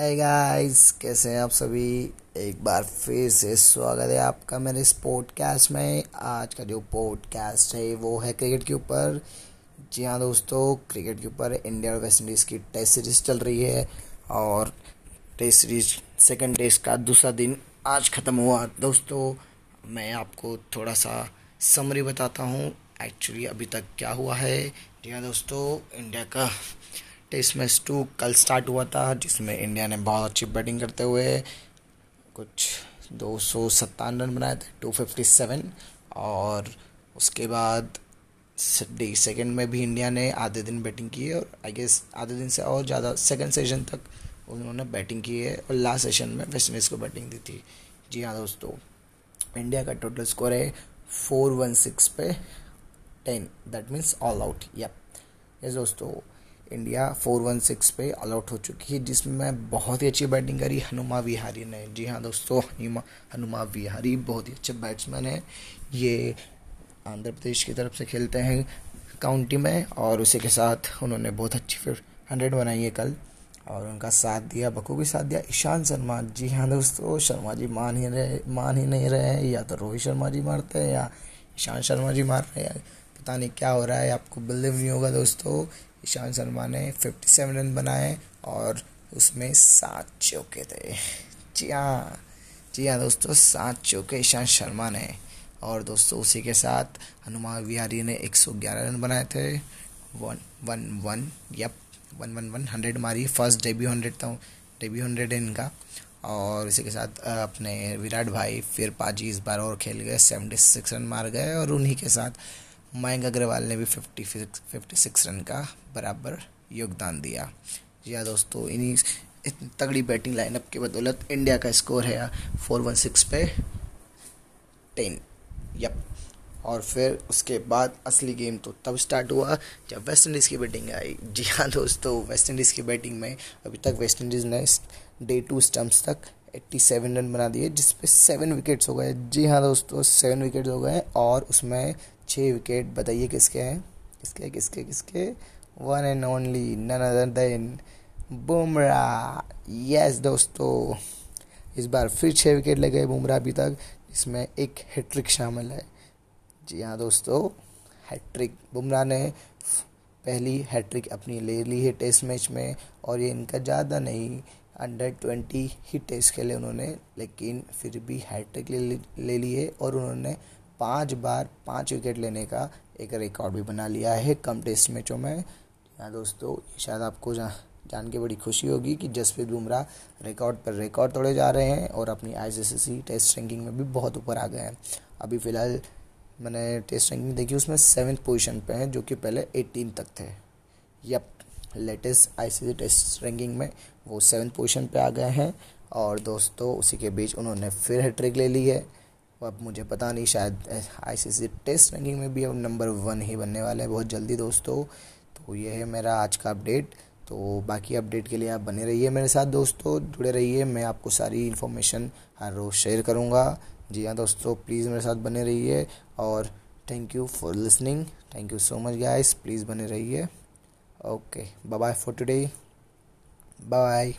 है गाइस कैसे हैं आप सभी? एक बार फिर से स्वागत है आपका मेरे इस पॉडकास्ट में। आज का जो पॉडकास्ट है, वो है क्रिकेट के ऊपर। जी हाँ दोस्तों क्रिकेट के ऊपर इंडिया और वेस्ट इंडीज़ की टेस्ट सीरीज़ चल रही है और टेस्ट सीरीज़ सेकंड टेस्ट का दूसरा दिन आज ख़त्म हुआ। दोस्तों, मैं आपको थोड़ा सा समरी बताता हूँ। एक्चुअली अभी तक क्या हुआ है? जी हाँ दोस्तों इंडिया का टेस्ट मैच टू कल स्टार्ट हुआ था, जिसमें इंडिया ने बहुत अच्छी बैटिंग करते हुए कुछ दो सौ सत्तावन रन बनाए थे टू फिफ्टी सेवन और उसके बाद डे सेकेंड में भी इंडिया ने आधे दिन बैटिंग की है, और आई गेस आधे दिन से और ज़्यादा सेकेंड सेशन तक उन्होंने बैटिंग की है, और लास्ट सेशन में वेस्ट इंडीज़ को बैटिंग दी थी। जी हाँ दोस्तों, इंडिया का टोटल स्कोर है फोर वन सिक्स पे ten that means all out yup yes दोस्तों इंडिया फोर वन सिक्स पे ऑल आउट हो चुकी है, जिसमें बहुत ही अच्छी बैटिंग करी, हनुमा विहारी ने। जी हाँ दोस्तों, हनुमा विहारी बहुत ही अच्छे बैट्समैन है। ये आंध्र प्रदेश की तरफ़ से खेलते हैं काउंटी में, और उसी के साथ उन्होंने बहुत अच्छी फिर हंड्रेड बनाई है कल, और उनका साथ दिया, बखूबी साथ दिया ईशान शर्मा। जी हाँ दोस्तों, शर्मा जी मान ही रहे, मान ही नहीं रहे हैं, या तो रोहित शर्मा जी मारते हैं, या ईशान शर्मा जी मार रहे हैं पता नहीं क्या हो रहा है, आपको बिलीव नहीं होगा दोस्तों। ईशान शर्मा ने 57 रन बनाए और उसमें सात चौके थे। जी हाँ जी हाँ दोस्तों, सात चौके ईशान शर्मा ने। और दोस्तों, उसी के साथ हनुमान विहारी ने 111 रन बनाए थे। One one one yup one one one hundred मारी। फ़र्स्ट डेब्यू हंड्रेड था डेब्यू हंड्रेड है इनका। और इसी के साथ अपने विराट भाई फिर पाजी इस बार और खेल गए सेवेंटी सिक्स रन मार गए और उन्हीं के साथ मयंक अग्रवाल ने भी फिफ्टी फिफ्टी सिक्स रन का बराबर योगदान दिया। जी हाँ दोस्तों, इन्हीं इतनी तगड़ी बैटिंग लाइनअप की बदौलत इंडिया का स्कोर है फोर वन सिक्स पे टेन यप और फिर उसके बाद असली गेम तो तब स्टार्ट हुआ जब वेस्ट इंडीज़ की बैटिंग आई। जी हाँ दोस्तों वेस्ट इंडीज़ की बैटिंग में अभी तक वेस्ट इंडीज़ ने डे टू स्टम्प्स तक 87 रन बना दिए जिस पे सेवन विकेट्स हो गए। जी हाँ दोस्तों, सेवन विकेट्स हो गए और उसमें छः विकेट बताइए किसके हैं? किसके किसके किसके? One and only none other than Bumrah yes दोस्तों, इस बार फिर छः विकेट लगे बुमराह अभी तक इसमें एक हैट्रिक शामिल है। जी हाँ दोस्तों हैट्रिक बुमराह ने पहली हैट्रिक अपनी ले ली है टेस्ट मैच में, और ये इनका ज़्यादा नहीं अंडर ट्वेंटी ही टेस्ट खेले उन्होंने लेकिन फिर भी हैट्रिक ले ले लिए और उन्होंने पाँच बार पाँच विकेट लेने का एक रिकॉर्ड भी बना लिया है कम टेस्ट मैचों में। यहाँ दोस्तों शायद आपको जा, जान के बड़ी खुशी होगी कि जसप्रीत बुमराह रिकॉर्ड पर रिकॉर्ड तोड़े जा रहे हैं और अपनी आई टेस्ट रैंकिंग में भी बहुत ऊपर आ गए हैं। अभी फ़िलहाल मैंने टेस्ट रैंकिंग देखी उसमें सेवन्थ पोजीशन पे हैं जो कि पहले एटीन तक थे। Yup latest ICC test ranking में वो सेवन पोजीशन पे आ गए हैं और दोस्तों, उसी के बीच उन्होंने फिर हैट्रिक ले ली है। अब मुझे पता नहीं, शायद आईसीसी टेस्ट रैंकिंग में भी अब नंबर वन ही बनने वाला है बहुत जल्दी दोस्तों। तो ये है मेरा आज का अपडेट तो बाकी अपडेट के लिए आप बने रहिए मेरे साथ दोस्तों, जुड़े रहिए। मैं आपको सारी इन्फॉर्मेशन हर रोज़ शेयर करूँगा। जी हाँ दोस्तों प्लीज़ मेरे साथ बने रहिए और thank you for listening thank you so much guys please बने रहिए। okay. Bye bye for today. Bye.